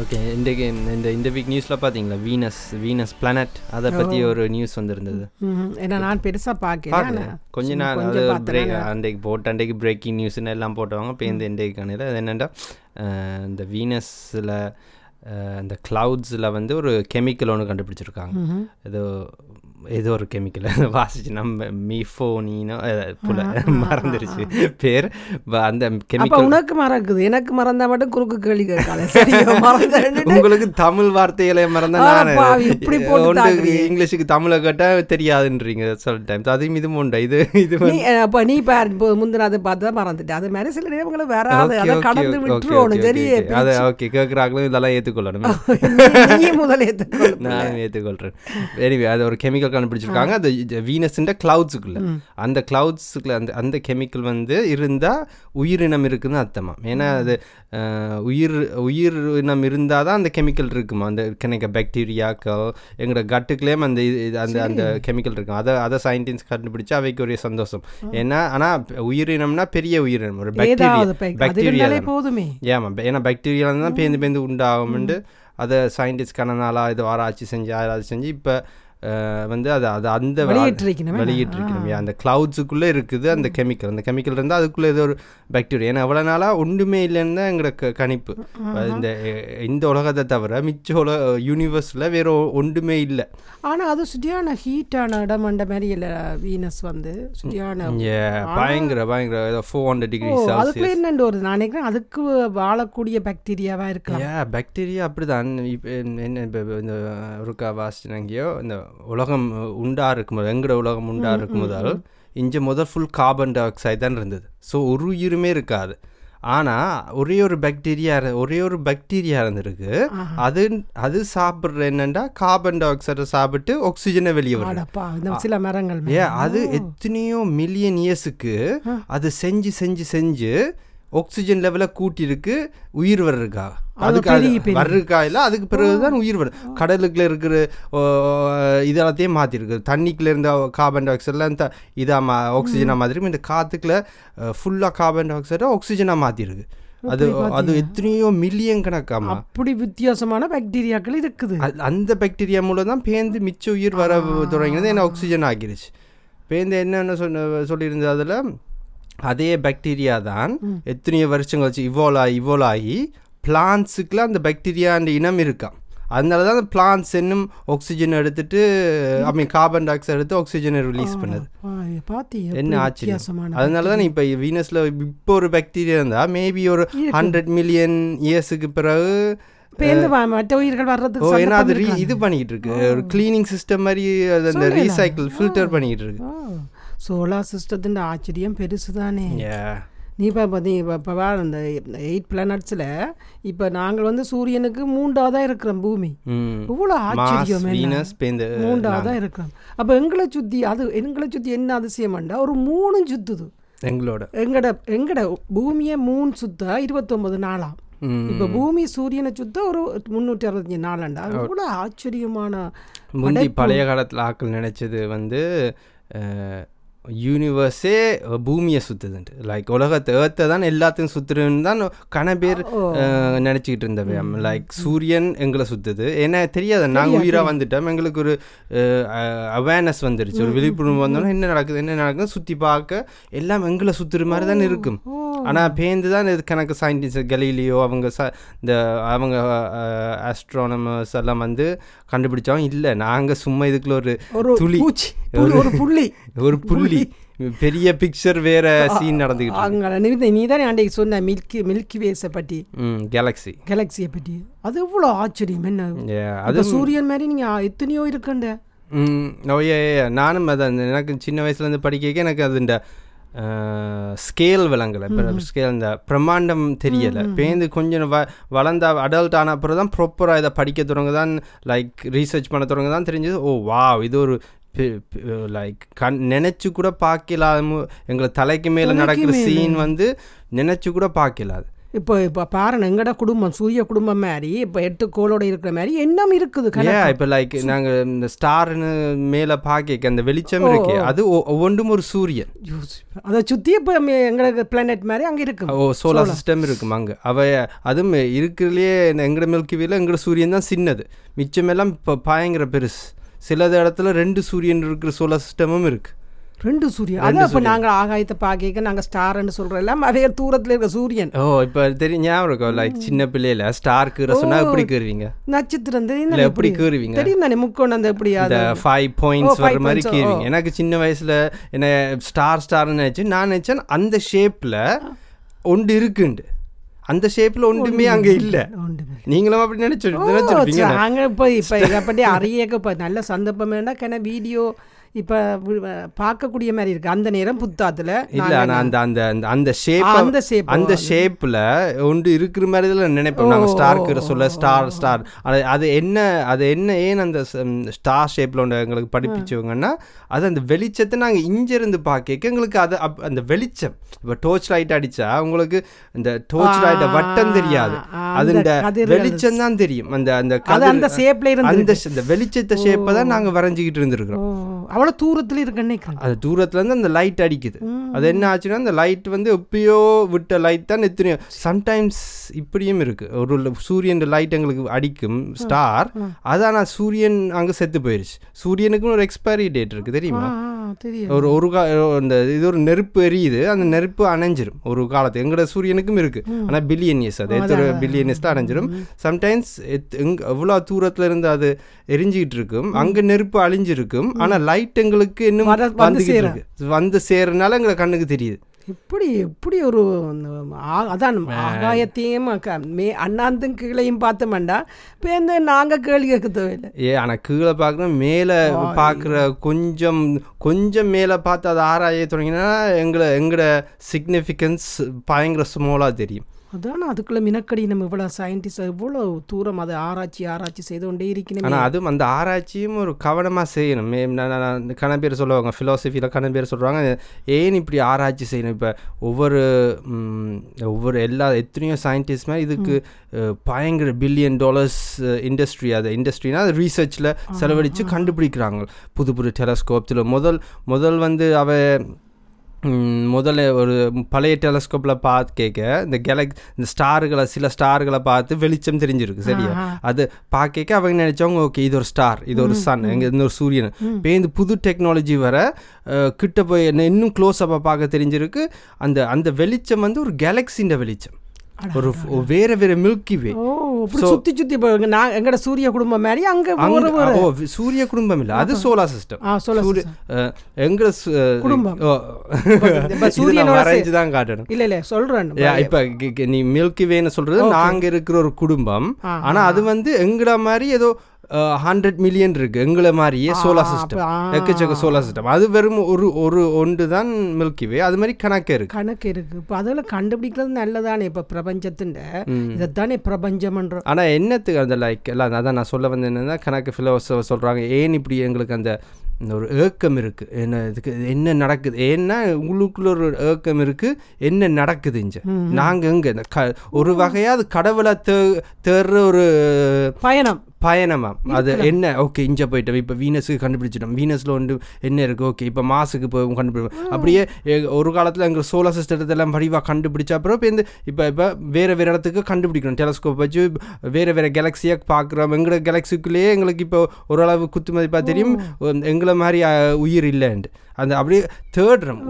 Okay இன்றைக்கு இந்த இந்த வீக் நியூஸில் பார்த்தீங்களா வீனஸ் வீனஸ் பிளானட் அதை பற்றி ஒரு நியூஸ் வந்திருந்தது. ஏன்னா நான் பெருசா பார்க்கல கொஞ்ச நாள் அது பிரேக். அன்றைக்கு போட்டு அன்றைக்கு பிரேக்கிங் நியூஸ்னு எல்லாம் போட்டவங்க இப்போ இந்த இன்றைக்கு காணையில் அது என்னென்னா இந்த வீனஸில் இந்த க்ளவுட்ஸில் வந்து ஒரு கெமிக்கல் ஒன்று கண்டுபிடிச்சிருக்காங்க. ஏதோ ஏதோ ஒரு கெமிக்கல் வாசிச்சு நம்ம மீஃபோனினோ புல மறந்துருச்சு. பேர் அந்த கெமிக்கல் உனக்கு மறக்குது. எனக்கு மறந்தா மட்டும் குறுக்கு கேள்வி சரியோ? மறந்துட்டு உங்களுக்கு தமிழ் வார்த்தைகளை மறந்தா நான். இப்படி போட்டு ஒன்று. இங்கிலீஷுக்கு தமிழை கேட்டால் தெரியாதுன்றீங்க சில டைம்ஸ் அதையும் இதுவும் உண்டு. இது இது அப்ப நீ பாரு இப்போ முந்தின அதை பார்த்து தான் மறந்துட்டு அது மாதிரி சில நேரங்களை வராது அதை கடந்து விட்டுருவோம் okay, சரி okay, okay. அதை ஓகே கேட்குறாங்களும் இதெல்லாம் ஏற்றுக்கொள்ளணும் முதல்ல ஏத்துக்கொள். நானும் ஏற்றுக்கொள்கிறேன் எனிவே அது ஒரு கெமிக்கல் கண்டுபிடிச்சிருக்காங்க. அது வீனஸ்ன்ற கிளவுட்ஸுக்குள்ள அந்த கிளவுட்ஸுக்குள்ள அந்த அந்த கெமிக்கல் வந்து இருந்தால் உயிரினம் இருக்குன்னு அர்த்தமா ஏன்னா அது உயிர் உயிரினம் இருந்தால் தான் அந்த கெமிக்கல் இருக்குமா? அந்த கணக்க பாக்டீரியாக்கள் எங்களோட கட்டுக்குள்ளேயும் அந்த இது- அந்த அந்த கெமிக்கல் இருக்கும். அதை அதை சயின்டிஸ்ட் கண்டுபிடிச்சு அவைக்கு ஒரு சந்தோஷம். ஏன்னா ஆனால் உயிரினம்னா பெரிய உயிரினம். ஒரு பாக்டீரியா பாக்டீரியா போதுமே. ஏமா ஏன்னா பாக்டீரியா தான் பேந்து பேந்து உண்டாகும்ண்டு. அதை சயின்டிஸ்ட் கணநாளாக இது ஆராய்ச்சி செஞ்சு ஆராய்ச்சி செஞ்சு இப்போ வந்து அது அது அந்த வெளியிட்டிருக்கணுமே. வெளியிட்டிருக்கணும் அந்த கிளவுட்ஸுக்குள்ளே இருக்குது அந்த கெமிக்கல் அந்த கெமிக்கல் இருந்தால் அதுக்குள்ளே ஏதோ ஒரு பாக்டீரியா ஏன்னா எவ்வளோ நாளாக ஒன்றுமே இல்லைன்னு தான் எங்களோட க- கணிப்பு. இந்த இந்த உலகத்தை தவிர மிச்ச உலக யூனிவர்ஸில் வேற ஒன்றுமே இல்லை. ஆனா அது சுட்டியான ஹீட்டான இடம் அந்த மாதிரி இல்ல வீனஸ் வந்து? சுட்டியான பயங்கர பயங்கர. ஏதோ ஃபோர் ஹண்ட்ரட் டிகிரி அதுக்குள்ள என்னண்டு ஒரு நான் நினைக்கிறேன் அதுக்கு வாழக்கூடிய பாக்டீரியாவா இருக்கலாம். ஏ பாக்டீரியா அப்படிதான். இப்போ என்ன இப்போ இந்த ஒருக்கா வாசிச்சுனாங்கியோ இந்த உலகம் உண்டா இருக்கும்போது எங்கட உலகம் உண்டா இருக்கும் முதல் இங்கே முதல் ஃபுல் கார்பன் டை ஆக்சைடு தான் இருந்தது. ஸோ ஒரு உயிருமே இருக்காது. ஆனால் ஒரே ஒரு பாக்டீரியா ஒரே ஒரு பாக்டீரியா இருந்திருக்கு. அது அது சாப்பிட்ற என்னன்னா கார்பன் டை ஆக்சைடை சாப்பிட்டு ஆக்சிஜனை வெளியே இந்த சில மரங்கள் ஏ அது எத்தனையோ மில்லியன் இயர்ஸுக்கு அது செஞ்சு செஞ்சு செஞ்சு ஆக்சிஜன் லெவலை கூட்டியிருக்கு உயிர் வர்றதுக்கா அதுக்கு. வர்றதுக்கா இல்லை அதுக்கு பிறகுதான் உயிர் வரும். கடலுக்குள்ள இருக்கிற இதெல்லாத்தையும் மாற்றிருக்கு தண்ணிக்குள்ள இருந்த கார்பன் டை ஆக்சைட்லாம் த இதாக மா ஆக்சிஜனாக மாற்றிருக்கு இந்த காற்றுக்குள்ள ஃபுல்லாக கார்பன் டை ஆக்சைடை ஆக்சிஜனாக மாற்றிருக்கு அது அது எத்தனையோ மில்லியன் கணக்காமா அப்படி வித்தியாசமான பாக்டீரியாக்கள் இருக்குது. அந்த பாக்டீரியா மூலம் தான் பேந்து மிச்ச உயிர் வர தொடங்கினது. என்ன ஆக்சிஜன் ஆகிருச்சு. பேந்து என்னென்ன சொன்ன சொல்லியிருந்தது அதில் அதே பாக்டீரியா தான் எத்தனையோ வருஷம் கழிச்சு இவால்வ் ஆகி இவால்வ் ஆகி பிளான்ஸுக்குள்ள அந்த பாக்டீரியான்ற இனம் இருக்காம் அதனால தான் அந்த பிளான்ஸ் இன்னும் ஆக்சிஜன் எடுத்துட்டு I mean carbon dioxide எடுத்து ஆக்சிஜனை ரிலீஸ் பண்ணுது. என்ன ஆச்சரியம். வித்தியாசமான அதனால தான் இப்போ வீனஸில் இப்போ ஒரு பாக்டீரியா இருந்தால் மேபி ஒரு ஹண்ட்ரட் மில்லியன் இயர்ஸுக்கு பிறகு ஏன்னா அது. இது பண்ணிக்கிட்டு இருக்கு. ஒரு கிளீனிங் சிஸ்டம் மாதிரி அது அந்த. ரீசைக்கிள் ஃபில்டர் பண்ணிக்கிட்டு இருக்கு. சோலார் சிஸ்டத்தின் ஆச்சரியம் பெருசு தானே Yeah. நீ இப்போ பார்த்தீ இப்போ இப்போ வேறு இந்த எயிட் பிளானட்ஸில் இப்போ நாங்கள் வந்து சூரியனுக்கு மூண்டாவதாக இருக்கிறோம் பூமி. இவ்வளோ ஆச்சரியம் மூண்டாவதாக இருக்கிறோம். அப்போ எங்களை சுற்றி அது எங்களை சுற்றி என்ன அதிசயம்ண்டா ஒரு மூணும் சுத்துது. எங்களோட. எங்கட எங்கட பூமியை மூணு சுத்த இருபத்தொன்பது நாளாம். இப்போ பூமி சூரியனை சுத்த ஒரு முந்நூற்றி அறுபத்தஞ்சு நாளாண்டா இவ்வளோ ஆச்சரியமான முந்தி பழைய காலத்தில் ஆக்கள் நினைச்சது வந்து யூனிவர்ஸே பூமியை சுத்துதுன்ட்டு. லைக் உலகத்தை ஏர்த்தை தான் எல்லாத்தையும் சுத்துறதுன்னு தான் கன பேர் நினைச்சுக்கிட்டு இருந்தவை லைக் சூரியன் எங்களை சுத்துது. ஏன்னா தெரியாது. நாங்கள் உயிராக வந்துட்டோம். எங்களுக்கு ஒரு அவேர்னஸ் வந்துருச்சு. ஒரு விழிப்புணர்வு வந்தோன்னா என்ன நடக்குது என்ன நடக்குது சுற்றி பார்க்க எல்லாம் எங்களை சுத்துற மாதிரி தான் இருக்கும். ஆனால் பேந்து தான் இது கணக்கு சயின்டிஸ்ட் கலீலியோ அவங்க ச இந்த அவங்க ஆஸ்ட்ரானமர்ஸ் எல்லாம் வந்து கண்டுபிடிச்சவங்க இல்லை. நாங்கள் சும்மா இதுக்குள்ள ஒரு ஒரு துளி. பூச்சி புள்ளி, ஒரு புள்ளி. புள்ளி பெரிய பிக்சர் வேற சீன் நடந்துக்கிட்டு இருக்கு. அங்கே நீ தானே அன்றைக்கு சொன்ன மில்கி மில்கி வேஸை பற்றி ம் கேலக்ஸி கேலக்சியை பற்றி அது எவ்வளோ ஆச்சரியம் என்ன? அது சூரியன் மாதிரி நீங்கள் எத்தனையோ இருக்கண்ட. ம் ஓ ஏ ஏ, நானும் அதான் எனக்கு சின்ன வயசுலேருந்து படிக்க எனக்கு அது இந்த ஸ்கேல் விளங்கலை ஸ்கேல் இந்த பிரம்மாண்டம் தெரியலை. பேருந்து கொஞ்சம் வ வளர்ந்த அடல்ட் ஆன அப்புறம் தான் ப்ராப்பராக இதை படிக்க தொடங்க தான் லைக் ரீசர்ச் பண்ண தொடங்க தான் தெரிஞ்சது ஓ வாவ் இது ஒரு லைக் கண் நினச்சி கூட பார்க்கலாம எங்களை தலைக்கு மேலே நடக்கிற சீன் வந்து நினச்சி கூட பார்க்கலாது. இப்போ இப்போ பாருங்க எங்கட குடும்பம் சூரிய குடும்பம் மாதிரி இப்போ எட்டு கோளோட இருக்கிற மாதிரி எண்ணம் இருக்குது. இப்போ லைக் நாங்க இந்த ஸ்டார்னு மேல பாக்க அந்த வெளிச்சம் இருக்கு அது ஒவ்வொன்றும் ஒரு சூரியன். அதை சுற்றி இப்போ எங்களுக்கு பிளானட் மாதிரி அங்கே இருக்கு. ஓ சோலார் சிஸ்டம் இருக்கும் அங்க. அவ அதுவும் இருக்கிறதுலே எங்கட மில்கி வேல எங்கட சூரியன் தான் சின்னது. மிச்சமெல்லாம் இப்போ பயங்கர பெருசு. சில இடத்துல ரெண்டு சூரியன் இருக்கிற சோலார் சிஸ்டமும் இருக்கு. ரெண்டு சூரியன். அதான் இப்போ நாங்கள் ஆகாயத்தை பார்க்க நாங்கள் ஸ்டார்ன்னு சொல்கிறோம் எல்லாம் அதே தூரத்தில் இருக்க சூரியன். ஓ இப்போ தெரியும் ஞாபகம் இருக்கும் லைக் சின்ன பிள்ளையில ஸ்டார் கீரை சொன்னா எப்படி கீறுவீங்க? நட்சத்திரம் தெரியும் எப்படி கீறுவீங்க? தெரியும் தானே முக்கோணம் அந்த எப்படி அது? ஃபைவ் பாயிண்ட்ஸ் வர மாதிரி கீறுவீங்க. எனக்கு சின்ன வயசுல என்ன ஸ்டார் ஸ்டார்னு நினைச்சு நான் நினைச்சேன் அந்த ஷேப்ல ஒன்று இருக்குண்டு. அந்த ஷேப்ல ஒன்றுமே அங்க இல்ல. நீங்களும் அப்படி நினைச்சு நினைச்சிருப்பீங்க. நாங்கள் இப்போ இப்போ இதை பற்றி அறியக்க நல்ல சந்தர்ப்பம் வேணா கன வீடியோ இப்போ பார்க்கக்கூடிய மாதிரி இருக்கு. அந்த நேரம் புத்தாத்துல இல்ல ஆனா அந்த அந்த அந்த- அந்த ஷேப் அந்த shape அந்த ஷேப்ல ஒன்று இருக்கிற மாதிரி தான் நினைப்போம். நாங்க ஸ்டார் கீரை சொல்ல ஸ்டார் ஸ்டார் அது அது என்ன அது என்ன ஏன் அந்த ஸ்டார் ஷேப்ல ஒன்று எங்களுக்கு படிப்பிச்சவங்கன்னா அது அந்த வெளிச்சத்தை நாங்க இங்க இருந்து பார்க்க எங்களுக்கு அது அந்த வெளிச்சம். இப்போ டோர்ச் லைட் அடிச்சா உங்களுக்கு இந்த டோர்ச் லைட்டை வட்டம் தெரியாது. அது இந்த வெளிச்சம் தான் தெரியும். அந்த அந்த அந்த ஷேப்ல இருந்து அந்த வெளிச்சத்தை ஷேப்பை தான் நாங்க வரைஞ்சிக்கிட்டு இருந்திருக்கிறோம். ஓ அவ்வளோ தூரத்தில் இருக்குன்னு அது தூரத்துல இருந்து அந்த லைட் அடிக்குது. அது என்ன ஆச்சுன்னா அந்த லைட் வந்து எப்பயோ விட்ட லைட் தான் எத்தனையோ சம்டைம்ஸ் இப்படியும் இருக்கு. ஒரு சூரியன் லைட் எங்களுக்கு அடிக்கும் ஸ்டார் அது ஆனால் சூரியன் அங்க செத்து போயிருச்சு. சூரியனுக்கும் ஒரு எக்ஸ்பைரி டேட் இருக்கு தெரியுமா? ஆ தெரியும் ஒரு ஒரு கா இந்த இது ஒரு நெருப்பு எரியுது அந்த நெருப்பு அணைஞ்சிரும். ஒரு காலத்து எங்களோட சூரியனுக்கும் இருக்கு. ஆனா பில்லியன் இயர்ஸ் அது எத்தனை பில்லியன் இயர்ஸ்ல அணைஞ்சிரும். சம்டைம்ஸ் எவ்வளோ தூரத்துல இருந்து அது எரிஞ்சிக்கிட்டு இருக்கும் அங்க நெருப்பு அழிஞ்சிருக்கும். ஆனா லைட் எங்களுக்கு இன்னும் வர- வந்து வந்துகிட்டு சேர. இருக்கு. வந்து சேர்றதுனால எங்களுக்கு கண்ணுக்கு தெரியுது. இப்படி இப்படி ஒரு அதான் ஆகாயத்தையும் மே அண்ணாந்தும் கீழையும் பார்த்தோம்டா இப்போ இந்த நாங்கள் கேள்வி கேட்க தேவையில்லை ஏ ஆனா கீழே பார்க்குறோம் மேலே பார்க்குற கொஞ்சம் கொஞ்சம் மேலே பார்த்து அதை ஆராய தொடங்கினா எங்களை எங்களோட சிக்னிஃபிகன்ஸ் பயங்கர ஸ்மாலாக தெரியும். அதான் அதுக்குள்ள மினக்கடி நம்ம இவ்வளோ சயின்டிஸ்ட் இவ்வளோ தூரம் அதை ஆராய்ச்சி ஆராய்ச்சி செய்து கொண்டே இருக்கணும் ஆனால் அதுவும் அந்த ஆராய்ச்சியும் ஒரு கவனமாக செய்யணும். கன பேர் சொல்லுவாங்க ஃபிலாசபியில் கன பேர் சொல்கிறாங்க ஏன் இப்படி ஆராய்ச்சி செய்யணும்? இப்போ ஒவ்வொரு ஒவ்வொரு எல்லா எத்தனையோ சயின்டிஸ்ட் மாதிரி இதுக்கு பயங்கர பில்லியன் டாலர்ஸ் இண்டஸ்ட்ரி அது இண்டஸ்ட்ரினா அது ரீசர்ச்சில் செலவழித்து கண்டுபிடிக்கிறாங்க. புது புது டெலஸ்கோப்ஸில் முதல் முதல் வந்து அவ ம், முதல்ல ஒரு பழைய டெலஸ்கோப்பில் பார்த்து கேட்க இந்த கேலக் இந்த ஸ்டார்களை சில ஸ்டார்களை பார்த்து வெளிச்சம் தெரிஞ்சிருக்கு சரியா? அது பார்க்க அவங்க நினைச்சவங்க ஓகே இது ஒரு ஸ்டார் இது ஒரு சன் எங்க இந்த ஒரு சூரியன். இப்போ இந்த புது டெக்னாலஜி வர கிட்ட போய் என்ன இன்னும் க்ளோஸ் அப்போ பார்க்க தெரிஞ்சிருக்கு. அந்த அந்த வெளிச்சம் வந்து ஒரு கேலக்ஸின்ற வெளிச்சம். ஒரு வேற வேற மில்கி வே சுற்றி சுற்றி இப்போ நான் எங்கட சூரிய குடும்பம் மாதிரி அங்கே சூரிய குடும்பம் இல்ல அது சோலார் சிஸ்டம் எங்க குடும்பம். சூரியனோட தான் காட்டணும். இல்லை இல்லை Yeah, இப்ப நீ மில்கி வேன்னு சொல்றது நாங்க இருக்கிற ஒரு குடும்பம். ஆனா அது வந்து எங்கள மாதிரி ஏதோ ஹண்ட்ரட் மில்லியன் இருக்கு. எங்களை மாதிரியே சோலார் சிஸ்டம். எக்கச்சக்க சோலார் சிஸ்டம் அது வெறும் ஒரு ஒரு ஒன்று தான் மில்கி வே அது மாதிரி கணக்கு இருக்கு. கணக்கு இருக்கு. இப்போ அதில் கண்டுபிடிக்கிறது நல்லதானே இப்போ பிரபஞ்சத்தின் இதைத்தானே பிரபஞ்சம்ன்றோம் ஆனா என்னத்துக்கு அந்த லைக் எல்லாம்? அதான் நான் சொல்ல வந்தேன் என்னன்னா கணக்கு ஃபிலோசபர் சொல்றாங்க ஏன் இப்படி எங்களுக்கு அந்த ஒரு ஏக்கம் இருக்கு? என்ன இதுக்கு என்ன நடக்குது? ஏன்னா உங்களுக்குள்ள ஒரு ஏக்கம் இருக்கு. என்ன நடக்குது இங்க? நாங்க எங்க? இந்த க ஒரு வகையா அது கடவுளை தே தேடுற ஒரு பயணம். பயணமா? அது என்ன? ஓகே இங்க போயிட்டோம். இப்போ வீனஸுக்கு கண்டுபிடிச்சிட்டோம். வீனஸ்ல வந்து என்ன இருக்கு? ஓகே இப்போ மாசுக்கு போய் கண்டுபிடிப்போம் அப்படியே ஒரு காலத்துல எங்க சோலார் சிஸ்டத்தை எல்லாம் வடிவா கண்டுபிடிச்ச அப்புறம் இப்போ இந்த இப்போ இப்போ வேற வேற இடத்துக்கு கண்டுபிடிக்கணும். டெலஸ்கோப் வச்சு வேற வேற கேலக்சியை பார்க்குறோம். எங்களோட கேலக்சிக்குள்ளேயே எங்களுக்கு இப்போ ஓரளவு குத்து மதிப்பா தெரியும் எங்களை மாதிரி உயிர் இல்லைன்ட்டு. அந்த அப்படியே தேடுறோம்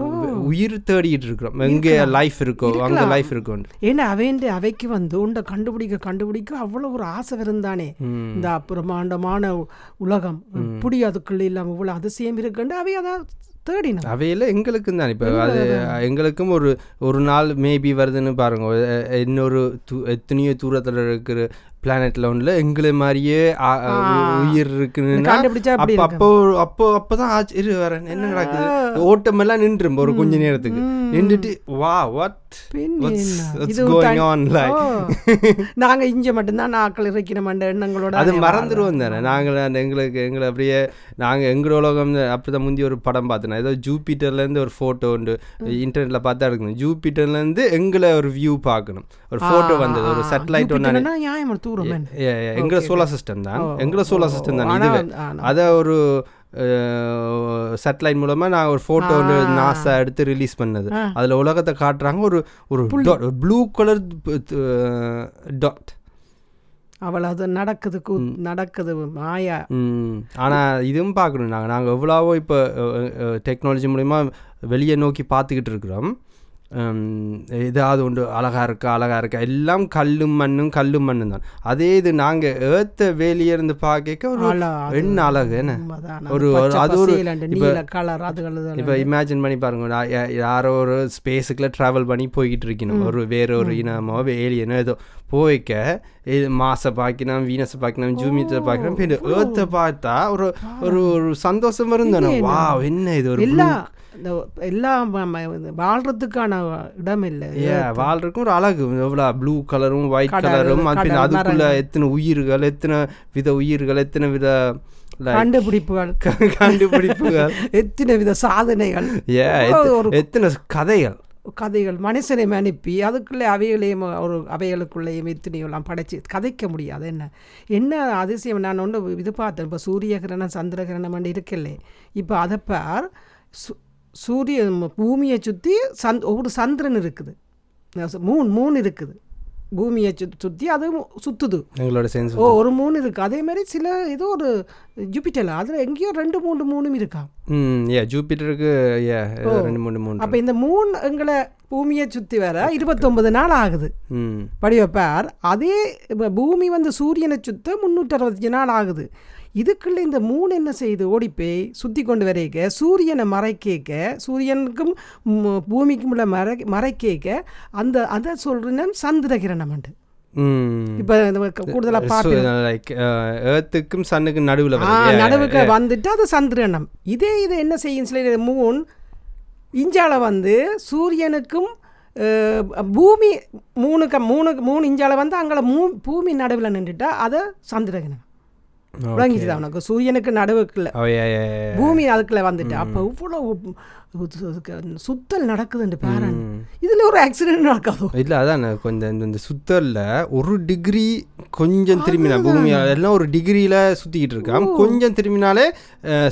உயிர் தேடிட்டு இருக்கிறோம். எங்கே லைஃப் இருக்கோ அங்கே லைஃப் இருக்கோன்ட்டு ஏன்னா அவைண்டு அவைக்கு வந்து உண்டை கண்டுபிடிக்க கண்டுபிடிக்க அவ்வளோ ஒரு ஆசை இருந்தானே. இந்த பிரம்மாண்டமான உலகம். இப்படி அதுக்குள்ள இல்லாமல் இவ்வளோ அதிசயம் இருக்குண்டு அவை அதை தேடினோம். அவையில் எங்களுக்கும் தான். இப்போ அது எங்களுக்கும் ஒரு ஒரு நாள் மேபி வருதுன்னு பாருங்க. இன்னொரு தூ எத்தனையோ தூரத்தில் இருக்கிற பிளானெட்ல ஒன்றுல எங்களை மாதிரியே உயிர் இருக்குன்னா அப்போ அப்போ அப்போ அப்பதான் ஆச்சு இரு வரேன் என்ன நடக்குது? ஓட்டம் எல்லாம் நின்றும் ஒரு கொஞ்ச நேரத்துக்கு. நின்றுட்டு வா வாட் நாங்க இங்க மட்டும்தான் நாக்கள் இறைக்கணும் என்ற எண்ணங்களோட அது மறந்துடுவோம் தானே. நாங்கள் அந்த எங்களுக்கு எங்களை அப்படியே நாங்கள் எங்களோட உலகம் அப்படிதான் முந்தி ஒரு படம் பார்த்தேன். ஏதோ ஜூபிட்டர்லேருந்து ஒரு ஃபோட்டோ உண்டு. இன்டர்நெட்டில் பார்த்தா எடுக்கணும். ஜூபிட்டர்லேருந்து எங்களை ஒரு வியூ பார்க்கணும். ஒரு ஃபோட்டோ வந்தது ஒரு சேட்டலைட் ஒன்று நியாயம் என்ன? எங்களை சோலார் சிஸ்டம் தான். ஓ, எங்களை சோலார் சிஸ்டம் தான். இதுவே. அதை ஒரு சேட்டலைட் மூலமாக நான் ஒரு ஃபோட்டோ நாசா எடுத்து ரிலீஸ் பண்ணது. அதில் உலகத்தை காட்டுறாங்க. ஒரு ஒரு ப்ளூ கலர் டாட் அவள் அது நடக்குது கூ நடக்குது மாயா. ஆனால் இதுவும் பார்க்கணும். நாங்கள் நாங்கள் எவ்வளவோ இப்போ டெக்னாலஜி மூலிமா வெளியே நோக்கி பார்த்துக்கிட்டு இருக்கிறோம். ஏதாவது ஒன்று அழகா இருக்கா அழகா இருக்கா எல்லாம் கல்லும் மண்ணும் கல்லும் மண்ணும் தான் அதே இது நாங்கள் ஏத்த வெளியே இருந்து பார்க்க ஒரு என்ன அழகு என்ன. ஒரு- அது ஒரு- இப்ப- இமேஜின் பண்ணி பாருங்க யாரோ ஒரு ஸ்பேஸுக்குள்ள ட்ராவல் பண்ணி போய்கிட்டு இருக்கணும் ஒரு வேற ஒரு இனமோ ஏலியனோ ஏதோ போய்க்க இது மாசை பார்க்கணும் வீனஸை பார்க்கணும் ஜூமியத்தை பார்க்கணும் ஏர்த்தை பார்த்தா ஒரு ஒரு ஒரு சந்தோஷம் வரும் தானே வா என்ன இது ஒரு இந்த எல்லா ம- ம- இது வாழ்றதுக்கான இடம் இல்லை. ஏ வாழ்றதுக்கும் ஒரு அழகு. எவ்வளோ ப்ளூ கலரும் ஒயிட் கலரும் அதுக்குள்ள. எத்தனை உயிர்கள் எத்தனை வித உயிர்கள் எத்தனை வித கண்டுபிடிப்புகள். கண்டுபிடிப்புகள். எத்தனை வித சாதனைகள். எத்தனை கதைகள். கதைகள். மனுஷனை அனுப்பி அதுக்குள்ளே அவைகளையும் ஒரு அவைகளுக்குள்ளேயும் எத்தனையெல்லாம் படைச்சு கதைக்க முடியாது. என்ன? என்ன அதிசயம்? நான் ஒன்று இது பார்த்தேன். இப்போ சூரிய கிரணம் சந்திர கிரணம் இருக்கலே இப்போ அதை பார் சு- சூரிய பூமியை சுற்றி சந்த் ஒவ்வொரு சந்திரன் இருக்குது. மூன் மூன் இருக்குது. பூமியை சு சுற்றி அது சுற்றுது எங்களோட சென்ஸ் ஓ ஒரு மூணு இருக்குது அதே மாதிரி சில ஏதோ ஒரு ஜூபிட்டர் அதில் எங்கேயோ ரெண்டு மூணு மூணும் இருக்கா? ம் ஏ ஜூபிட்டருக்கு ஏ ரெண்டு மூணு மூணு அப்போ இந்த மூணு எங்களை பூமியை சுற்றி வர இருபத்தொன்பது நாள் ஆகுது. ம். படிவப்பார் அதே பூமி வந்து சூரியனை சுத்த முந்நூற்றி அறுபத்தஞ்சு நாள் ஆகுது. இதுக்குள்ள இந்த மூணு என்ன செய்யுது ஓடிப்போய் சுற்றி கொண்டு வரைக்க சூரியனை மறைக்கேக்க சூரியனுக்கும் பூமிக்கும் உள்ள மறை மறைக்கேக்க அந்த அதை சொல்கிறேன் சந்திர கிரணம்ண்டு ம். இப்போ கூடுதலாக பார்த்து லைக் ஏர்த்துக்கும் சன்னுக்கும் நடுவில் நடுவுக்கு வந்துட்டு அது சந்திரனம். இதே இது என்ன செய்யும்? சில மூன் இஞ்சால வந்து சூரியனுக்கும் பூமி மூணுக்கு மூணு மூணு இஞ்சால வந்து அங்கே மூ பூமி நடுவில் நின்றுட்டா அதை சந்திரகிரணம். விளங்கிட்டு அவனுக்கு சூரியனுக்கு நடுவுக்குள்ள பூமி அதுக்குள்ள வந்துட்டு. அப்போ இவ்வளோ சுத்தல் நடக்குதுன்னு பாருங்க இதுல ஒரு ஆக்சிடென்ட் நடக்காதோ? இல்லை அதான் கொஞ்சம் இந்த- இந்த சுத்தல்ல ஒரு டிகிரி கொஞ்சம் திரும்பினா பூமி எல்லாம் ஒரு டிகிரியில் சுற்றிக்கிட்டு இருக்கான் கொஞ்சம் திரும்பினாலே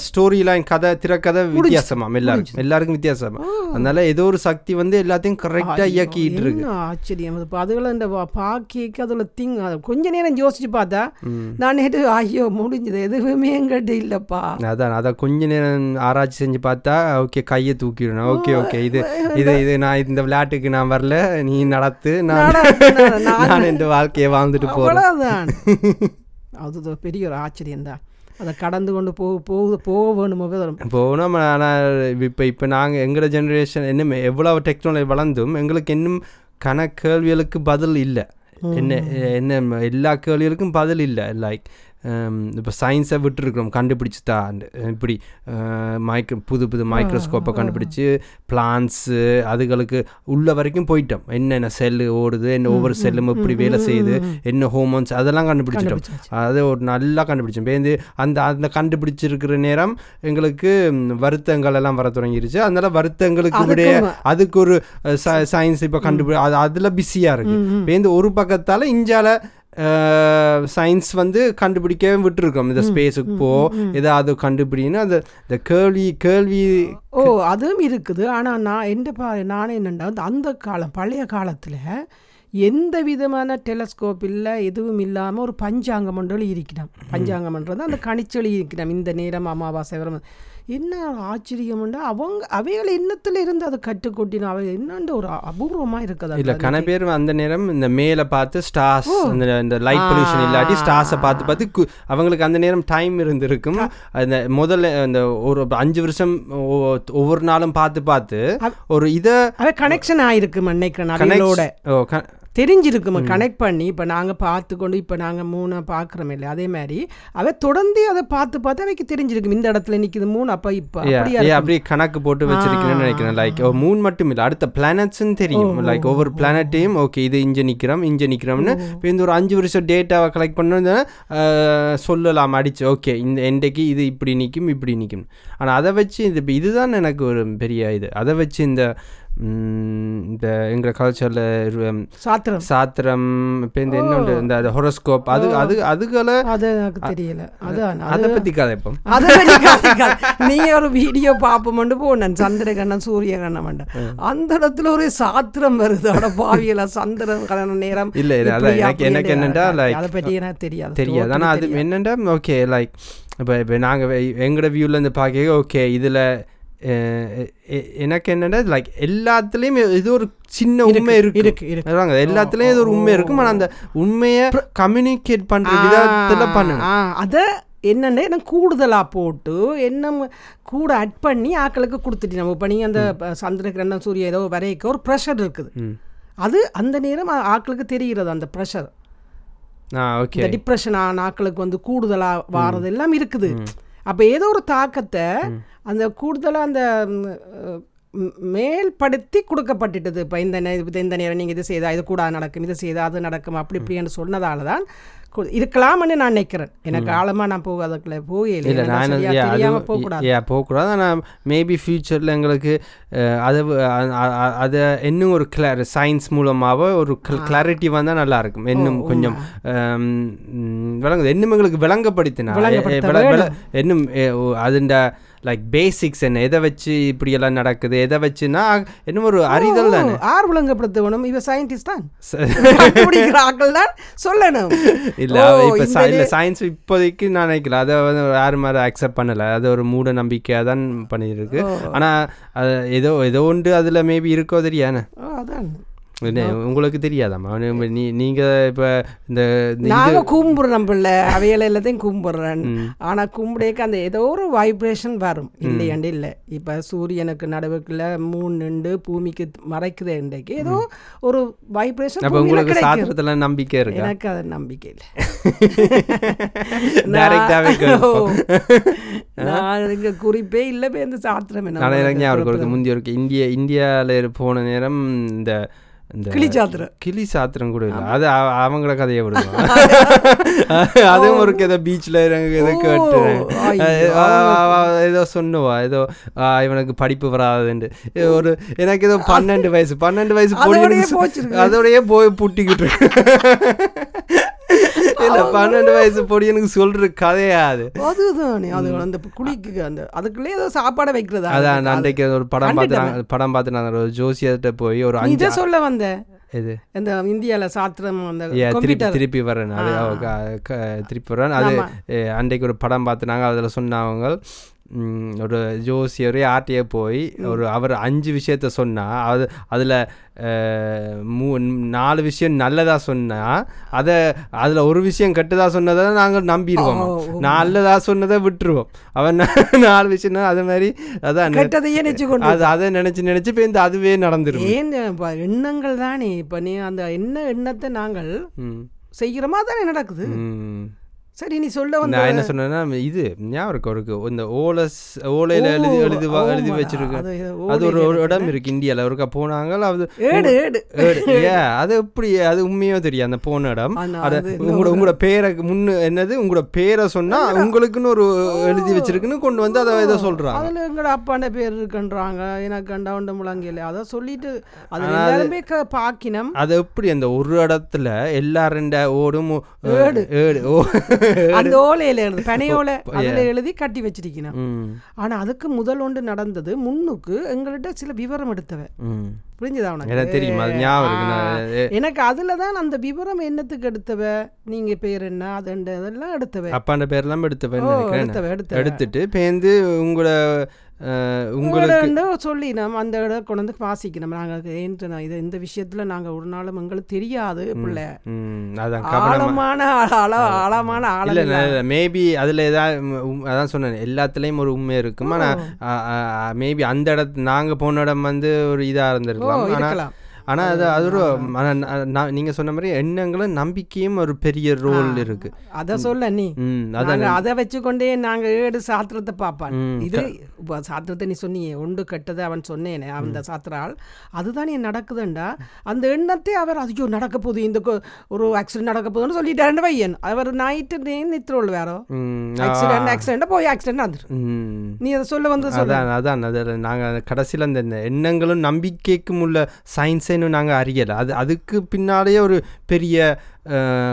ஸ்டோரி லைன் கதை திரைக்கதை வித்தியாசமாம் எல்லாருக்கும். எல்லாருக்கும் வித்தியாசமா. அதனால ஏதோ ஒரு சக்தி வந்து எல்லாத்தையும் கரெக்டாக இயக்கிட்டு இருக்கு. ஆச்சரியம். இப்போ அதுகளை இந்த பாக்கிக்கு அதில் திங் அது கொஞ்ச நேரம் யோசிச்சு பார்த்தா நான் நேற்று ஐயோ முடிஞ்சது. எதுவுமே எங்கிட்ட இல்லைப்பா. அதான் அதான் கொஞ்ச நேரம் ஆராய்ச்சி செஞ்சு பார்த்தா ஓகே கையை தூக்கிடணும் ஓகே ஓகே. இது இது இது நான் இந்த விளையாட்டுக்கு நான் வரல. நீ நடத்து. நான் நான் இந்த வாழ்க்கையை வாழ்ந்துட்டு போறேன். அது பெரிய ஒரு ஆச்சரியம் தான். அதை கடந்து கொண்டு போக போக போக வேணுமோ போனோம் ஆனால் இப்போ இப்போ நாங்கள் எங்களோட ஜெனரேஷன் இன்னும் எவ்வளோ டெக்னாலஜி வளர்ந்தும் எங்களுக்கு இன்னும் கண கேள்விகளுக்கு பதில் இல்லை. என்ன என்ன எல்லா கேள்விகளுக்கும் பதில் இல்லை. லைக் இப்போ சயின்ஸை விட்டுருக்குறோம். கண்டுபிடிச்சிட்டா. இப்படி மைக்ரோ புது புது மைக்ரோஸ்கோப்பை கண்டுபிடிச்சு பிளான்ஸு அதுகளுக்கு உள்ள வரைக்கும் போயிட்டோம். என்னென்ன செல்லு ஓடுது என்ன ஒவ்வொரு செல்லும் எப்படி வேலை செய்யுது என்ன ஹோமோன்ஸ் அதெல்லாம் கண்டுபிடிச்சிட்டோம். அது ஒரு நல்லா கண்டுபிடிச்சோம். பேருந்து அந்த அந்த கண்டுபிடிச்சிருக்கிற நேரம் எங்களுக்கு வருத்தங்கள் எல்லாம் வர தொடங்கிருச்சு. அதனால வருத்தங்களுக்கு விடைய அதுக்கு ஒரு சயின்ஸ் இப்போ கண்டுபிடி அது அதில் பிஸியாக இருக்கு. பேருந்து ஒரு பக்கத்தால் இஞ்சால சயின்ஸ் வந்து கண்டுபிடிக்கவே விட்டுருக்கோம். இந்த ஸ்பேஸுக்கு போ ஏதாவது கண்டுபிடின்னு அந்த இந்த கேள்வி கேள்வி ஓ அதுவும் இருக்குது. ஆனால் நான் எந்த பா நானே என்னண்டா அந்த- அந்த காலம் பழைய காலத்தில் எந்த விதமான டெலஸ்கோப் இல்லை எதுவும் இல்லாமல் ஒரு பஞ்சாங்கம் ஒன்று இருக்கணும் பஞ்சாங்கம்ன்றது அந்த கணிச்சொலி இருக்கணும் இந்த நேரம் அமாவாசை வரும். என்ன ஆச்சரியம்ண்டா அவங்க அவைகள் எண்ணத்தில் இருந்து அதை கற்றுக்கொட்டின அவை என்னன்ற ஒரு அபூர்வமாக இருக்குது இல்ல கன பேர் அந்த நேரம் இந்த மேலே பார்த்து ஸ்டார்ஸ் அந்த இந்த லைட் பொல்யூஷன் இல்லாட்டி ஸ்டார்ஸை பார்த்து பார்த்து அவங்களுக்கு அந்த நேரம் டைம் இருந்திருக்கும். அந்த முதல்ல அந்த ஒரு அஞ்சு வருஷம் ஒவ்வொரு நாளும் பார்த்து பார்த்து ஒரு இதை கனெக்ஷன் ஆயிருக்கு நினைக்கிறேன் ஓ தெரிஞ்சிருக்கும் கனெக்ட் பண்ணி. இப்போ நாங்கள் பார்த்து கொண்டு இப்போ நாங்கள் மூணை பார்க்குறோம் இல்லை அதே மாதிரி அவ தொடர்ந்து அதை பார்த்து பார்த்து அவைக்கு தெரிஞ்சிருக்கும். இந்த இடத்துல நிற்கிது மூணு அப்போ இப்போ அப்படியா கணக்கு போட்டு வச்சிருக்கேன்னு நினைக்கிறேன். லைக் மூன் மட்டும் இல்லை அடுத்த பிளானட்ஸ்ன்னு தெரியும். லைக் ஒவ்வொரு பிளானட்டையும் ஓகே இது இங்கே நிற்கிறோம் இங்கே நிற்கிறோம்னு இப்போ இந்த ஒரு அஞ்சு வருஷம் டேட்டாவை கலெக்ட் பண்ண சொல்லலாம் அடிச்சு ஓகே இந்த எண்டைக்கு இது இப்படி நிற்கும் இப்படி நிற்கும் ஆனால் அதை வச்சு இது இதுதான் எனக்கு ஒரு பெரிய இது. அதை வச்சு இந்த இந்த எங்கள் கல்ச்சரில் சாத்திரம். சாத்திரம் இப்போ இந்த என்ன இந்த ஹொரோஸ்கோப் அது அது அதுகளை அது எனக்கு தெரியல. அதான் அதை பற்றி கதைப்போம் அதை பத்தி கதைக்காத. நீங்க ஒரு வீடியோ பாப்போம்னு போனேன் சந்திரகண்ணன் சூரியகண்ணன் அந்த இடத்துல ஒரு சாத்திரம் வருது. அட பாவியல சந்திரகண்ணன் நேரம். இல்ல, அதான் எனக்கு- எனக்கு like- அதை பத்தி எனக்கு தெரியாது. தெரியாது. ஆனால் அது என்னென்னா ஓகே லைக் இப்போ இப்போ நாங்கள் எங்களோட வியூவில் இருந்து பார்க்க ஓகே இதில் எனக்கு என்னென்னா லைக் எல்லாத்துலேயும் இது ஒரு சின்ன உண்மை இருக்கு இருக்கு. எல்லாத்துலேயும் இது ஒரு உண்மை இருக்கும். ஆனால் அந்த உண்மையை கம்யூனிகேட் பண்ணுற விதத்தில் பண்ணணும் அத என்னென்ன என்ன கூடுதலா போட்டு என்ன கூட அட் பண்ணி ஆக்களுக்கு கொடுத்துட்டு நம்ம. இப்போ நீங்கள் அந்த சந்திரகிரகணம் சூரிய ஏதோ வரைக்க ஒரு ப்ரெஷர் இருக்குது. அது அந்த நேரம் ஆக்களுக்கு தெரிகிறது அந்த ப்ரெஷர் இந்த டிப்ரெஷன் ஆன ஆக்களுக்கு வந்து கூடுதலா வாரது எல்லாம் இருக்குது. அப்ப ஏதோ ஒரு தாக்கத்தை அந்த கூடுதலா அந்த மேல்படுத்தி கொடுக்கப்பட்டுட்டது. இப்போ இந்த இந்த நேரம் நீங்கள் இது செய்தா இது கூட நடக்கும் இது செய்தா அது நடக்கும் அப்படி இப்படின்னு சொன்னதால தான் இருக்கலாம்னு நான் நினைக்கிறேன். எனக்கு ஆழமா நான் போக அதுக்குள்ள போகல இல்லை. நான் போகக்கூடாது. ஏ போகக்கூடாது. ஆனால் மேபி ஃப்யூச்சரில் எங்களுக்கு அதை அதை இன்னும் ஒரு கிளார் சயின்ஸ் மூலமாக ஒரு கிளாரிட்டி வந்தால் நல்லா இருக்கும். இன்னும் கொஞ்சம் விளங்குது. இன்னும் எங்களுக்கு விளங்கப்படுத்தினா விளங்கப்படுத்த இன்னும் அதுண்ட லைக் பேசிக்ஸ் என்ன? எதை வச்சு இப்படியெல்லாம் நடக்குது? எதை வச்சுன்னா இன்னும் ஒரு அறிதல் தானே. ஆர் விளங்கப்படுத்தணும் இவ சயின்டிஸ்ட் தான். கண்டுபிடிக்கிற ஆக்கள் தான் சொல்லணும். இல்லை இப்போ இல்லை சயின்ஸ் இப்போதைக்கு நான் நினைக்கல. அதை வந்து யாரும் மாதிரி அக்செப்ட் பண்ணலை. அது ஒரு மூட நம்பிக்கையாக தான் பண்ணியிருக்கு. ஆனால் அது ஏதோ ஏதோ ஒன்று அதில் மேபி இருக்கோ தெரியானே அதான். என்ன, உங்களுக்கு தெரியாதாம்மா? நீ நீங்கள் இப்போ இந்த இந்த நாங்க கும்பிடுறோம் பிள்ளை. அவையில எல்லாத்தையும் கும்பிடுறேன் ஆனா கும்பிடேக்க அந்த ஏதோ ஒரு வைப்ரேஷன் வரும். இல்லையாண்டு இல்லை. இப்ப சூரியனுக்கு நடுவுக்குள்ள மூணு நின்று பூமிக்கு மறைக்குது இன்றைக்கு ஏதோ ஒரு வைப்ரேஷன் அப்போ உங்களுக்கு சாத்திரத்தில் நம்பிக்கை இருக்கா? எனக்கு அது நம்பிக்கை இல்லை. நான் இங்க குறிப்பே இல்லை இந்த சாத்திரம் என்ன முந்தைய இருக்கு. இந்தியா இந்தியாவில் போன நேரம் இந்த இந்த கிளி சாத்திரம். கிளி சாத்திரம் கூட இல்லை. அது அவ- அவங்கள கதையை விடுவோம் அதுவும் ஒரு ஏதோ பீச்சில் ஏதோ ஐயோ, ஏதோ சொன்னுவா ஏதோ இவனுக்கு படிப்பு வராதுன்ட்டு. இது ஒரு எனக்கு ஏதோ பன்னெண்டு வயசு பன்னெண்டு வயசு அதோடயே போய் புட்டிக்கிட்டு. இல்ல பன்னெண்டு வயசு பொடி எனக்கு சொல்ற கதையா அது அதுதானே அது அந்த குளிக்கு அந்த அதுக்குள்ளே ஏதோ சாப்பாடை வைக்கிறதா? அதான் அன்றைக்கு ஒரு படம் பார்த்து படம் பார்த்து நாங்கள் ஒரு ஜோசியர்கிட்ட போய் ஒரு அஞ்சு சொல்ல வந்த? இது இந்த இந்தியால சாத்திரம் அந்த திருப்பி திருப்பி வரேன் அது திருப்பி வரேன் அது அன்றைக்கு ஒரு படம் பார்த்து நாங்கள் அதில் சொன்னவங்க ஒரு ஜோசியரே ஆர்டிஏ போய் ஒரு அவர் அஞ்சு விஷயத்த சொன்னா அது அதில் மூ நாலு விஷயம் நல்லதா சொன்னா அதை அதில் ஒரு விஷயம் கெட்டதா சொன்னதை நாங்கள் நம்பிடுவோம். நல்லதா சொன்னதை விட்டுருவோம். அவன் நாலு விஷயம் அது மாதிரி அதான் கெட்டதையே நினைச்சு கொண்டு அது அதை நினைச்சு நினைச்சு இப்போ இந்த அதுவே நடந்துரும் ஏன் எண்ணங்கள் தானே? இப்ப நீ அந்த என்ன எண்ணத்தை நாங்கள் செய்கிறோமா தானே நடக்குது. சரி நீ சொல்ல வந்த நான் என்ன சொன்னேன்னா இது ஞாபகம் இருக்கு அவருக்கு. இந்த ஓலஸ் ஓலையில் எழுதி எழுதி எழுதி ஆமா, வச்சிருக்கு அது ஒரு இடம் இருக்கு இந்தியாவில் ஒருக்கா போனாங்க அது ஏடு ஏடு. ஏ அது எப்படி அது உண்மையோ தெரியும் அந்த போன இடம். அது உங்களோட உங்களோட பேரை முன்னு என்னது? உங்களோட பேரை சொன்னா உங்களுக்குன்னு ஒரு எழுதி வச்சிருக்குன்னு கொண்டு வந்து அதை இதை சொல்றாங்க. அதுல எங்கட அப்பாண்ட பேர் இருக்குன்றாங்க. எனக்கு கண்டவுண்ட முழங்கல அதை சொல்லிட்டு அது எல்லாருமே பாக்கினம். அது எப்படி அந்த ஒரு இடத்துல எல்லாரும் ஓடும் ஏடு. ஓ. அந்த ஓலையில எழுது பனையோலை அதுல எழுதி கட்டி வச்சிருக்கணும். ம். ஆனா அதுக்கு முதல் ஒன்று நடந்தது முன்னுக்கு எங்கள்கிட்ட சில விவரம் எடுத்தவ ம். புரிஞ்சுதா உனக்கு? தெரியுமா? எனக்கு அதுல தான் அந்த விவரம் என்னத்துக்கு எடுத்தவ? நீங்க பேர் என்ன? அது அதெல்லாம் எடுத்தவ. அப்பாண்ட பேர்லாம் எடுத்தவ எடுத்தவ. எடுத்துட்டு பேந்து உங்களோட உங்களுக்கு சொல்லி நம்ம அந்த இடம் கொண்டு வந்து வாசிக்கணும். நாங்கள் ஏன்ட்டு இது இந்த விஷயத்துல நாங்க ஒரு நாளும் எங்களுக்கு தெரியாது பிள்ளை. ஆழமான ஆழ ஆழமான ஆழம் மேபி அதுல ஏதாவது அதான் சொன்னேன் எல்லாத்துலயும் ஒரு உண்மை இருக்கும். ஆனா மேபி அந்த இடத்து நாங்க போன இடம் வந்து ஒரு இதா இருந்திருக்கலாம். ஆனா இருக்கலாம். ஆனால் அது அது ஒரு ஆனா, நா- நா- நீங்க சொன்ன மாதிரி எண்ணங்களும் நம்பிக்கையும் ஒரு பெரிய ரோல் இருக்கு. அதை சொல்ல நீ. அதை வச்சுக்கொண்டே நாங்க ஏடு சாத்திரத்தை பார்ப்பான் இது இப்ப சாத்திரத்தை நீ சொன்னியே ஒன்று கெட்டது அவன் சொன்னேனே அந்த சாத்திரால் அதுதானே நடக்குதுண்டா. அந்த எண்ணத்தை அவர் ஐயோ நடக்க போகுது இந்த ஒரு ஆக்சிடென்ட் நடக்க போகுதுன்னு சொல்லிட்டாருன்னு வையன் அவர் நைட்டு நித்திரோள் வேறோ? ஆக்சிடென்ட் ஆக்சிடென்ட் போய் ஆக்சிடென்ட் வந்துடும் ம். நீ அதை சொல்ல வந்து அதான் அதான் அது நாங்கள் கடைசியில் அந்த எண்ணங்களும் நம்பிக்கைக்கும் உள்ள செய்யணும் நாங்கள் அறியலை. அது அதுக்கு பின்னாலேயே ஒரு பெரிய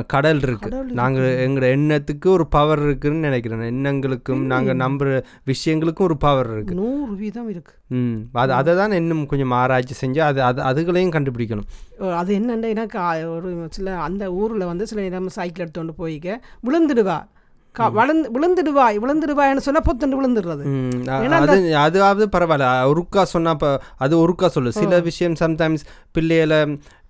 கடல் இருக்குது நாங்கள் எங்களோட எண்ணத்துக்கு ஒரு பவர் இருக்குதுன்னு நினைக்கிறேன். எண்ணங்களுக்கும் நாங்கள் நம்புகிற விஷயங்களுக்கும் ஒரு பவர் இருக்குது நூறு வீதம் இருக்குது ம். அது அதை தான் இன்னும் கொஞ்சம் ஆராய்ச்சி செஞ்சு அது அது அதுகளையும் கண்டுபிடிக்கணும். அது என்னென்னா எனக்கு ஒரு சில அந்த ஊரில் வந்து சில நேரம் சைக்கிள் எடுத்துகிட்டு போய்க்க விழுந்துடுவா. வளர்ந்து விழுந்துடுவாய் விழுந்துடுவாய்னு சொன்னால் பொத்துண்டு விழுந்துடுறது. அதாவது பரவாயில்ல. ஒருக்கா சொன்னா இப்போ அது ஒருக்கா சொல்லு. சில விஷயம் சம்டைம்ஸ் பிள்ளைகளை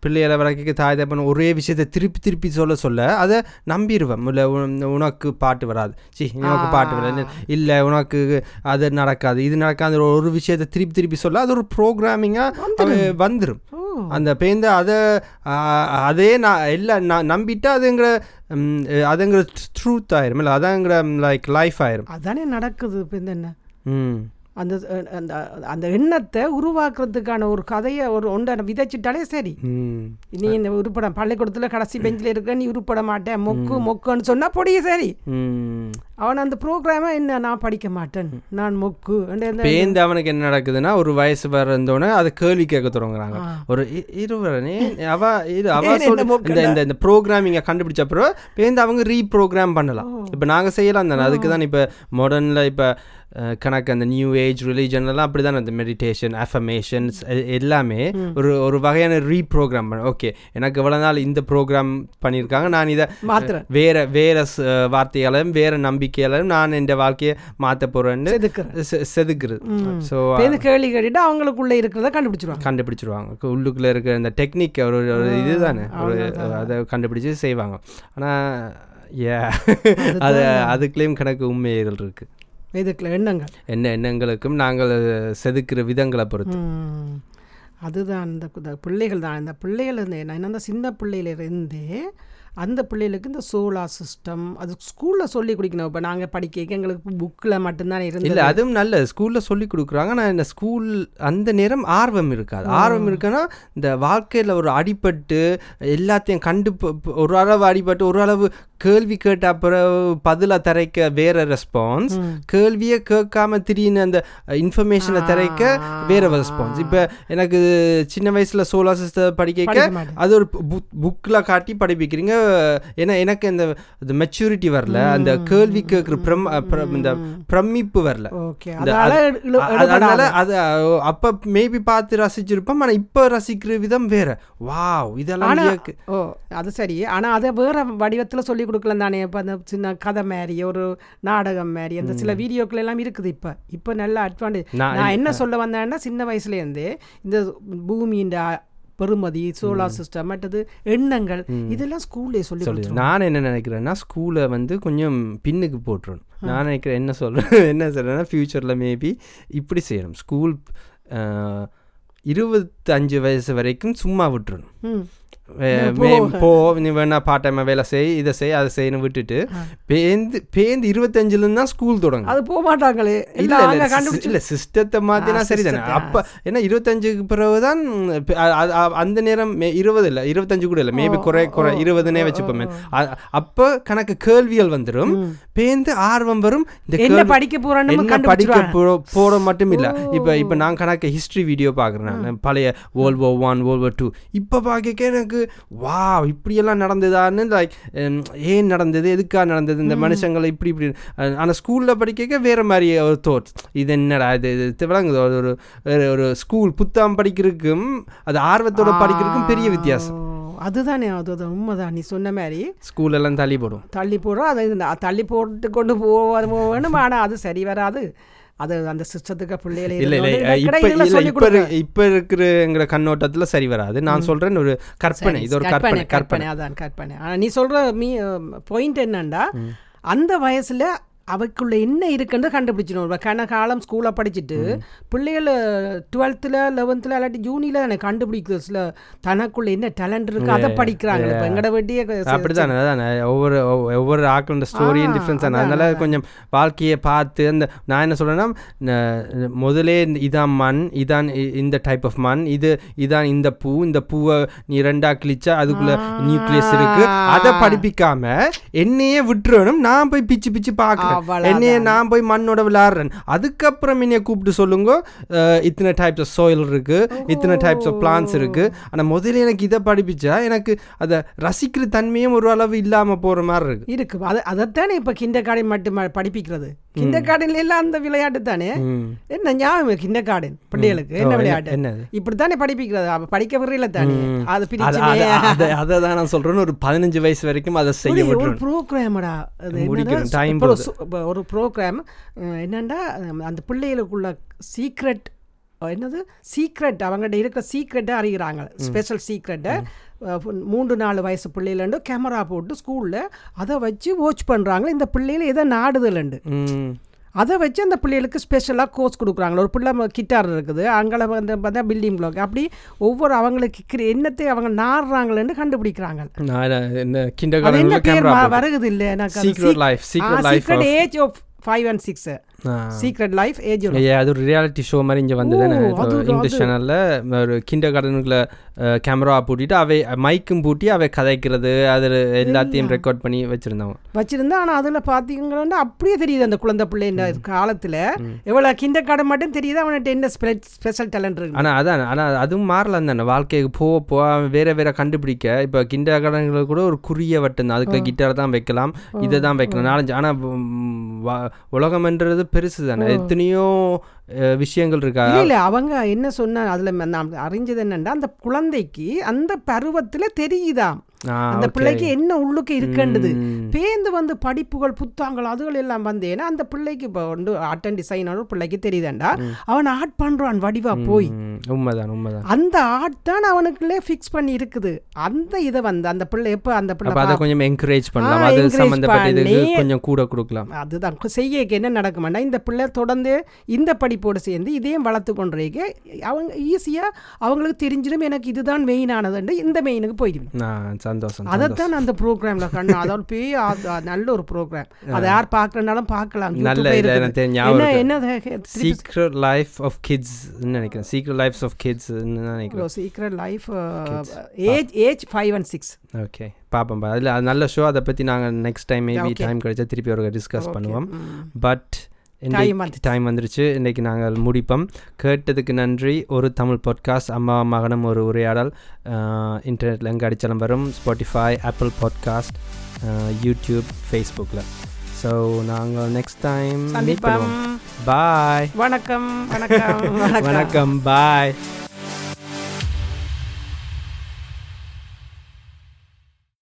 பிள்ளைகளை வளர்க்க தாய் தப்பன் ஒரே விஷயத்தை திருப்பி திருப்பி சொல்ல சொல்ல அதை நம்பிடுவேன் இல்லை உனக்கு பாட்டு வராது. சி உனக்கு பாட்டு வராது. இல்லை உனக்கு அது நடக்காது இது நடக்காது ஒரு விஷயத்தை திருப்பி திருப்பி சொல்ல அது ஒரு ப்ரோக்ராமிங்காக வந்துடும் அந்த பேருந்து அதை அதே நான் எல்லாம் நான் நம்பிட்டா அதுங்கிற அதுங்கிற ட்ரூத் ஆயிரும். இல்லை அதாங்கிற லைக் லைஃப் ஆயிரும். அதானே நடக்குது இப்போ என்ன? ம். அந்த அந்த அந்த எண்ணத்தை உருவாக்குறதுக்கான ஒரு கதையை ஒரு ஒன்றை விதைச்சிட்டாலே சரி. நீ இந்த உருப்பட பள்ளிக்கூடத்தில் கடைசி பெஞ்சில் இருக்க நீ உருப்பட மாட்டேன் மொக்கு மொக்குன்னு சொன்னால் பொடிய சரி. அவன் அந்த ப்ரோக்ராமை என்ன நான் படிக்க மாட்டேன் நான் மொக்கு பேந்து அவனுக்கு என்ன நடக்குதுன்னா ஒரு வயசு வரந்தோடனே அதை கேள்வி கேட்க தொடங்குறாங்க. ஒரு இருவரனே அவ இது அவ இந்த இந்த ப்ரோக்ராமிங்கை கண்டுபிடிச்ச அப்புறம் பேந்து அவங்க ரீப்ரோக்ராம் பண்ணலாம். இப்போ நாங்கள் செய்யலாம் தானே அதுக்கு தான் இப்போ மாடர்னில் இப்போ கணக்கு அந்த நியூ ஏஜ் ரிலீஜன்லாம் அப்படி தானே அந்த மெடிடேஷன் அஃபமேஷன்ஸ் எல்லாமே ஒரு ஒரு வகையான ரீப்ரோக்ராம் பண்ண ஓகே எனக்கு இவ்வளோ நாள் இந்த ப்ரோக்ராம் பண்ணியிருக்காங்க நான் இதை வேற வேற வார்த்தையாலும் வேற நம்பிக்கையாலும் நான் இந்த வாழ்க்கையை மாற்ற போகிறேன்னு செதுக்குறது. ஸோ கேள்வி கேட்டுட்டு அவங்களுக்குள்ள இருக்கிறத கண்டுபிடிச்சிருவாங்க. கண்டுபிடிச்சிருவாங்க. உள்ளுக்குள்ள இருக்கிற இந்த டெக்னிக் ஒரு இதுதானே. ஒரு அதை கண்டுபிடிச்சு செய்வாங்க. ஆனால் ஏ அது அதுக்குள்ளேயும் கணக்கு உண்மைகள் இருக்கு. இதுக்குள்ள எண்ணங்கள். என்ன எண்ணங்களுக்கும் நாங்கள் செதுக்கிற விதங்களை பொறுத்து. அதுதான் இந்த பிள்ளைகள் தான். இந்த பிள்ளைகள் இருந்து நான் அந்த சின்ன பிள்ளையிலிருந்து அந்த பிள்ளைகளுக்கு இந்த சோலார் சிஸ்டம் அது ஸ்கூலில் சொல்லி கொடுக்கணும். இப்போ நாங்கள் படிக்க எங்களுக்கு புக்கில் மட்டும்தான் இருந்தது. இல்லை அதுவும் நல்ல. ஸ்கூலில் சொல்லி கொடுக்குறாங்க. நான் இந்த ஸ்கூல் அந்த நேரம் ஆர்வம் இருக்காது. ஆர்வம் இருக்குன்னா இந்த வாழ்க்கையில் ஒரு அடிபட்டு எல்லாத்தையும் கண்டு ஒரு அளவு அடிபட்டு ஒரு அளவு கேள்வி கேட்ட அப்புறம் பதிலாக தரைக்க வேற ரெஸ்பான்ஸ் கேள்வியை கேட்காம திடீர்னு அந்த இன்ஃபர்மேஷனை தரைக்க வேற ரெஸ்பான்ஸ் இப்போ எனக்கு சின்ன வயசில் சோலார் சிஸ்டம் படிக்க அது ஒரு புக்கில் காட்டி படிப்பிக்கிறீங்க. ஏன்னா எனக்கு இந்த மெச்சூரிட்டி வரல. அந்த கேள்வி கேட்குற பிரம் பிர- இந்த பிரமிப்பு வரல. அதனால அது- அப்ப மேபி பார்த்து ரசிச்சிருப்போம். ஆனா இப்ப ரசிக்கிற விதம் வேற. வாவ் இதெல்லாம் அது சரி. ஆனா அதை வேற வடிவத்துல சொல்லி கொடுக்கலாம் தானே இப்போ அந்த சின்ன கதை மாதிரி ஒரு நாடகம் மாதிரி அந்த சில வீடியோக்கள் எல்லாம் இருக்குது இப்போ. இப்போ நல்ல அட்வான்டேஜ் நான் என்ன சொல்ல வந்தேன்னா சின்ன வயசுலேருந்தே இந்த பூமியின் பெருமதி சோலார் சிஸ்டம் மற்றது எண்ணங்கள் இதெல்லாம் ஸ்கூல்லே சொல்லி. நான் என்ன நினைக்கிறேன்னா ஸ்கூலை வந்து கொஞ்சம் பின்னுக்கு போட்டுருணும் நான் நினைக்கிறேன் என்ன சொல்கிறேன் என்ன சொல்கிறேன்னா ஃப்யூச்சரில் மேபி இப்படி செய்யணும். ஸ்கூல் இருபத்தஞ்சு வயசு வரைக்கும் சும்மா விட்டுறணும். ம். வே- வே- போ. நீ வேணா பார்ட் டைம் வேலை செய் இதை செய் அதை செய்யணும் விட்டுட்டு பேந்து பேந்து இருபத்தஞ்சுலேருந்து தான் ஸ்கூல் தொடங்கும். அது போக மாட்டாங்களே. இல்ல இல்ல சிஸ்டத்தை மாத்தினா சரிதானே. அப்ப ஏன்னா இருபத்தஞ்சுக்கு அ- அ- அந்த நேரம் இருபது இல்ல இருபத்தஞ்சு கூட இல்ல மேபி குறை குறை இருபதுனே வச்சுப்போமே. அப்ப கணக்கு கேள்விகள் வந்துடும் பேந்து ஆர்வம் வரும் இந்த என்ன படிக்க என்ன படிக்க போட மட்டும் இல்ல. இப்ப இப்ப நான் கணக்கு ஹிஸ்டரி வீடியோ பாக்குறேன். பழைய world war one world war two இப்ப பார்க்க எனக்கு வா இப்படியெல்லாம் நடந்ததான்னு லைக் ஏன் நடந்தது? எதுக்காக நடந்தது? இந்த மனுஷங்களை இப்படி இப்படி அஹ், ஆனா ஸ்கூல்ல படிக்க வேற மாதிரி ஒரு தோட்ஸ் இது என்னடா இது? இது விளங்குது. ஒரு ஒரு- ஸ்கூல் புத்தகம் படிக்கிறதுக்கும் அது ஆர்வத்தோட படிக்கிறதுக்கும் பெரிய வித்தியாசம். அதுதானே அது அது உண்மைதான். நீ சொன்ன மாதிரி ஸ்கூல் எல்லாம் தள்ளி போடும். தள்ளி போடுறோம். அதை தள்ளி போட்டு கொண்டு போவது வேணும் ஆனால் அது சரி வராது. அது அந்த சிஸ்டத்துக்கு பிள்ளைகளை இல்ல இல்ல இப்ப இப்ப கொடுக்க. இரு- இப்ப இருக்கிற கண்ணோட்டத்துல சரி வராது. நான் சொல்றேன் ஒரு கற்பனை இது ஒரு கற்பனை கற்பனை அதான் கற்பனை. ஆனால் நீ சொல்ற மீ பாயிண்ட் என்னன்னா அந்த வயசுல அவைக்குள்ள என்ன இருக்குன்னு கண்டுபிடிச்சிடும் இப்போ கனகாலம் ஸ்கூலில் படிச்சுட்டு பிள்ளைகள் டுவெல்த்தில் லெவன்த்தில் இல்லாட்டி ஜூனியில் தானே கண்டுபிடிக்கிறது சில தனக்குள்ள என்ன டேலண்ட் இருக்கு அதை படிக்கிறாங்க இப்போ எங்கட வெட்டிய அப்படித்தானே அதானே. ஒவ்வொரு ஒவ்வொரு- ஆக்களோட ஸ்டோரியும் டிஃப்ரென்ஸ் அதான், அதனால அதான். கொஞ்சம் வாழ்க்கையை பார்த்து அந்த நான் என்ன சொல்றேன்னா ந- முதலே இதான் மண் இதான் இந்த டைப் ஆஃப் மண் இது இதான் இந்த பூ இந்த பூவை நீ ரெண்டா கிழிச்சா அதுக்குள்ள நியூக்ளியஸ் இருக்கு. அதை படிப்பிக்காம என்னையே விட்டுறணும். நான் போய் பிச்சு பிச்சு பார்க்கறேன். என்னைய நான் போய் மண்ணோட விளையாடுறேன். அதுக்கப்புறம் என்னைய கூப்பிட்டு சொல்லுங்க. இத்தனை டைப்ஸ் ஆஃப் சோயில் இருக்கு. இத்தனை டைப்ஸ் ஆஃப் பிளான்ஸ் இருக்கு. ஆனா முதல்ல எனக்கு இதை படிப்பிச்சா எனக்கு அதை ரசிக்கிற தன்மையும் ஒரு அளவு இல்லாம போற மாதிரி இருக்கு. இருக்கு. அது அதைத்தானே இப்போ கிண்டர் கார்டன் மட்டும் படிப்பிக்கிறது? கிண்டர் கார்டன்ல எல்லாம் அந்த விளையாட்டு தானே. என்ன ஞாபகம் கிண்டர் கார்டன் பிள்ளைகளுக்கு. என்ன என்ன- விளையாட்டு? என்னது? இப்படித்தானே படிப்பிக்கிறது. படிக்க விடுறீல தானே? அது பிரிச்சு அது- தான் நான் சொல்றேன்னு ஒரு பதினஞ்சு வயசு வரைக்கும் அதை செய்ய ஒரு- ப்ரோக்ராமடா இப்போ ஒரு ப்ரோக்ராம் என்னண்டா? அந்த பிள்ளைகளுக்குள்ள சீக்ரெட் என்னது? சீக்ரெட் அவங்கள்ட்ட இருக்கிற சீக்ரெட்டை அறிகிறாங்க. ஸ்பெஷல் சீக்ரெட்டை மூன்று நாலு வயசு பிள்ளைகளண்டு கேமரா போட்டு ஸ்கூலில் அதை வச்சு வாட்ச் பண்ணுறாங்க இந்த பிள்ளைகள் எதை நாடுதல்ண்டு. அதை வச்சு அந்த பிள்ளைகளுக்கு ஸ்பெஷலாக கோர்ஸ் கொடுக்குறாங்க. ஒரு பிள்ளை கிட்டார் இருக்குது. அங்கே வந்து பார்த்தா பில்டிங் பிளாக் அப்படி ஒவ்வொரு அவங்களுக்கு என்னத்தை அவங்க நாடுறாங்களேன்னு கண்டுபிடிக்கிறாங்க. என்ன பேர் வருகுது இல்லை? எனக்கு secret age of five and six secret life age அது ஒரு ரியாலிட்டி ஷோ மாதிரி இங்கே வந்தது. இங்கிலீஷ் சேனலில் ஒரு கிண்டர் கார்டனுக்குள்ள கேமரா பூட்டிட்டு அவை மைக்கும் பூட்டி அவை கதைக்கிறது அதில் எல்லாத்தையும் ரெக்கார்ட் பண்ணி வச்சுருந்தவங்க வச்சிருந்தா ஆனால் அதில் பார்த்தீங்கன்னா அப்படியே தெரியுது அந்த குழந்தை பிள்ளை இந்த காலத்தில். எவ்வளோ கிண்டர் கார்டன் மட்டும் தெரியுது அவன்கிட்ட என்ன ஸ்பெஷல் டேலண்ட் இருக்கு. ஆனால் அதான் ஆனால் அதுவும் மாறலாம் தானே. வாழ்க்கைக்கு போக போக அவன் வேற வேற கண்டுபிடிக்க. இப்போ கிண்டர் கார்டன்கள் கூட ஒரு குறுகிய வட்டம் தான். அதுக்குள்ள கிட்டார் தான் வைக்கலாம் இதை தான் வைக்கலாம். நாலஞ்சு ஆனால் உலகம்ன்றது பெருசு தானே எத்தனையோ விஷயங்கள் இருக்கா? இல்ல அவங்க என்ன சொன்ன அதுல நான் அறிஞ்சது என்னன்னா அந்த குழந்தைக்கு அந்த பருவத்துல தெரியுதாம். அந்த. பிள்ளைக்கு என்ன உள்ளுக்கு இருக்குன்றது. ம். பேந்து வந்து படிப்புகள் புத்தகங்கள் அதுகள் எல்லாம் வந்தேன்னா அந்த பிள்ளைக்கு இப்போ வந்து ஆர்ட் அண்ட் டிசைன் ஒரு பிள்ளைக்கு தெரியுதாண்டா. அவன் ஆர்ட் பண்றான் வடிவா போய். உண்மைதான் உண்மைதான். அந்த ஆர்ட் தான் அவனுக்குள்ளே ஃபிக்ஸ் பண்ணி இருக்குது. அந்த இதை வந்து அந்த பிள்ளை எப்போ அந்த பிள்ளை அதை கொஞ்சம் என்கரேஜ் பண்ணலாம். அது encourage சம்மந்தப்பட்ட இதுக்கு பண்ணி- கொஞ்சம் கூட கொடுக்கலாம். அதுதான். செய்யக்கு என்ன நடக்குமாண்டா? இந்த பிள்ளை தொடர்ந்து இந்த படிப்போடு சேர்ந்து இதையும் வளர்த்து கொண்டிருக்க அவங்க ஈஸியாக அவங்களுக்கு தெரிஞ்சிடும் எனக்கு இதுதான் மெயினானதுண்டு இந்த மெயினுக்கு போயிடும் சந்தோஷம் அதைத்தான் அந்த ப்ரோக்ராம்ல கண்ணு. அதோட ஆ- நல்ல ஒரு ப்ரோக்ராம் அதை யார் பார்க்கறனாலும் பார்க்கலாம். நல்ல என்ன. என்ன சீக்ரெட் லைஃப் ஆஃப் கிட்ஸ் நினைக்கிறேன். சீக்ரெட் லைஃப்ஸ் ஆஃப் கிட்ஸ் நினைக்கிறேன். Secret life age age five and six okay பார்ப்போம் அதில் அது நல்ல ஷோ அதை பற்றி நாங்கள் நெக்ஸ்ட் டைம் மேபி. டைம் கிடைச்சா திருப்பி ஒரு டிஸ்கஸ். பண்ணுவோம். பட். டைம் வந்துருச்சு. இன்றைக்கி நாங்கள் முடிப்போம். கேட்டதுக்கு நன்றி. ஒரு தமிழ் பாட்காஸ்ட் அம்மா மகனும் ஒரு உரையாடல். இன்டர்நெட்டில் எங்கே அடித்தாலும் வரும். ஸ்பாட்டிஃபை ஆப்பிள் பாட்காஸ்ட் யூடியூப் ஃபேஸ்புக்கில் ஸோ நாங்கள் நெக்ஸ்ட் டைம் பாய் வணக்கம். வணக்கம். வணக்கம். பாய்